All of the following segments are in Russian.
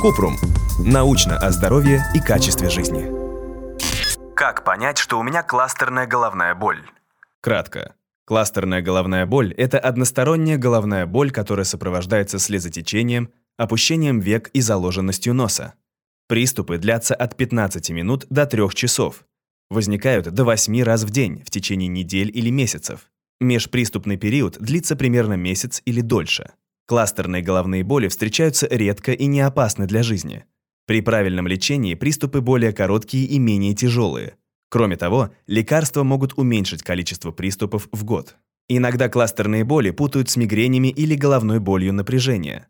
Купрум. Научно о здоровье и качестве жизни. Как понять, что у меня кластерная головная боль? Кратко. Кластерная головная боль – это односторонняя головная боль, которая сопровождается слезотечением, опущением век и заложенностью носа. Приступы длятся от 15 минут до 3 часов. Возникают до 8 раз в день в течение недель или месяцев. Межприступный период длится примерно месяц или дольше. Кластерные головные боли встречаются редко и не опасны для жизни. При правильном лечении приступы более короткие и менее тяжелые. Кроме того, лекарства могут уменьшить количество приступов в год. Иногда кластерные боли путают с мигренями или головной болью напряжения.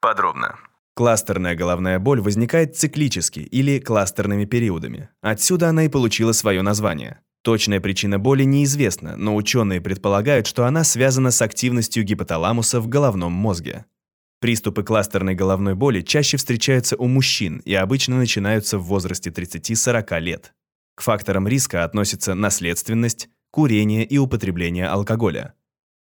Подробно. Кластерная головная боль возникает циклически или кластерными периодами. Отсюда она и получила свое название. Точная причина боли неизвестна, но ученые предполагают, что она связана с активностью гипоталамуса в головном мозге. Приступы кластерной головной боли чаще встречаются у мужчин и обычно начинаются в возрасте 30-40 лет. К факторам риска относятся наследственность, курение и употребление алкоголя.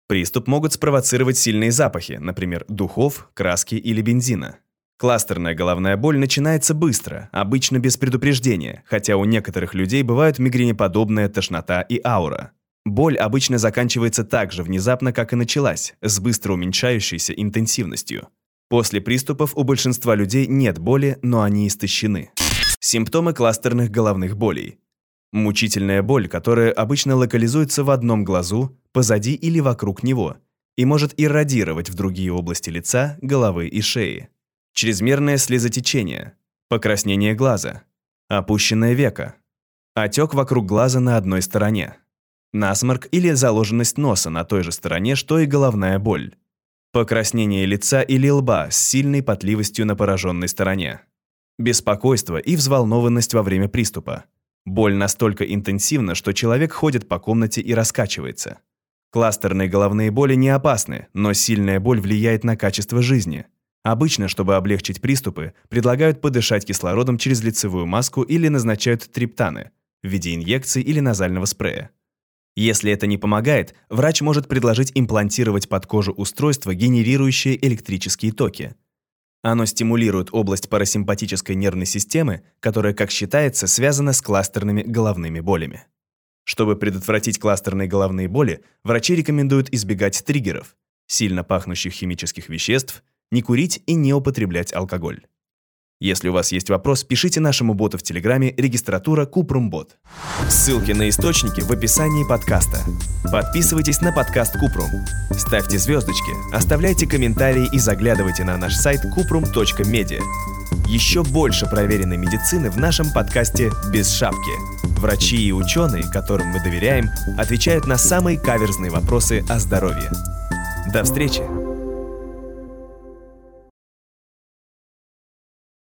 Приступ могут спровоцировать сильные запахи, например, духов, краски или бензина. Кластерная головная боль начинается быстро, обычно без предупреждения, хотя у некоторых людей бывают мигренеподобная тошнота и аура. Боль обычно заканчивается так же внезапно, как и началась, с быстро уменьшающейся интенсивностью. После приступов у большинства людей нет боли, но они истощены. Симптомы кластерных головных болей. Мучительная боль, которая обычно локализуется в одном глазу, позади или вокруг него, и может иррадировать в другие области лица, головы и шеи чрезмерное слезотечение, покраснение глаза, опущенное веко, отек вокруг глаза на одной стороне, насморк или заложенность носа на той же стороне, что и головная боль, покраснение лица или лба с сильной потливостью на пораженной стороне, беспокойство и взволнованность во время приступа. Боль настолько интенсивна, что человек ходит по комнате и раскачивается. Кластерные головные боли не опасны, но сильная боль влияет на качество жизни – Обычно, чтобы облегчить приступы, предлагают подышать кислородом через лицевую маску или назначают триптаны в виде инъекций или назального спрея. Если это не помогает, врач может предложить имплантировать под кожу устройство, генерирующее электрические токи. Оно стимулирует область парасимпатической нервной системы, которая, как считается, связана с кластерными головными болями. Чтобы предотвратить кластерные головные боли, врачи рекомендуют избегать триггеров, сильно пахнущих химических веществ, не курить и не употреблять алкоголь. Если у вас есть вопрос, пишите нашему боту в Телеграме регистратура Купрумбот. Ссылки на источники в описании подкаста. Подписывайтесь на подкаст Купрум. Ставьте звездочки, оставляйте комментарии и заглядывайте на наш сайт kuprum.media. Еще больше проверенной медицины в нашем подкасте «Без шапки». Врачи и ученые, которым мы доверяем, отвечают на самые каверзные вопросы о здоровье. До встречи!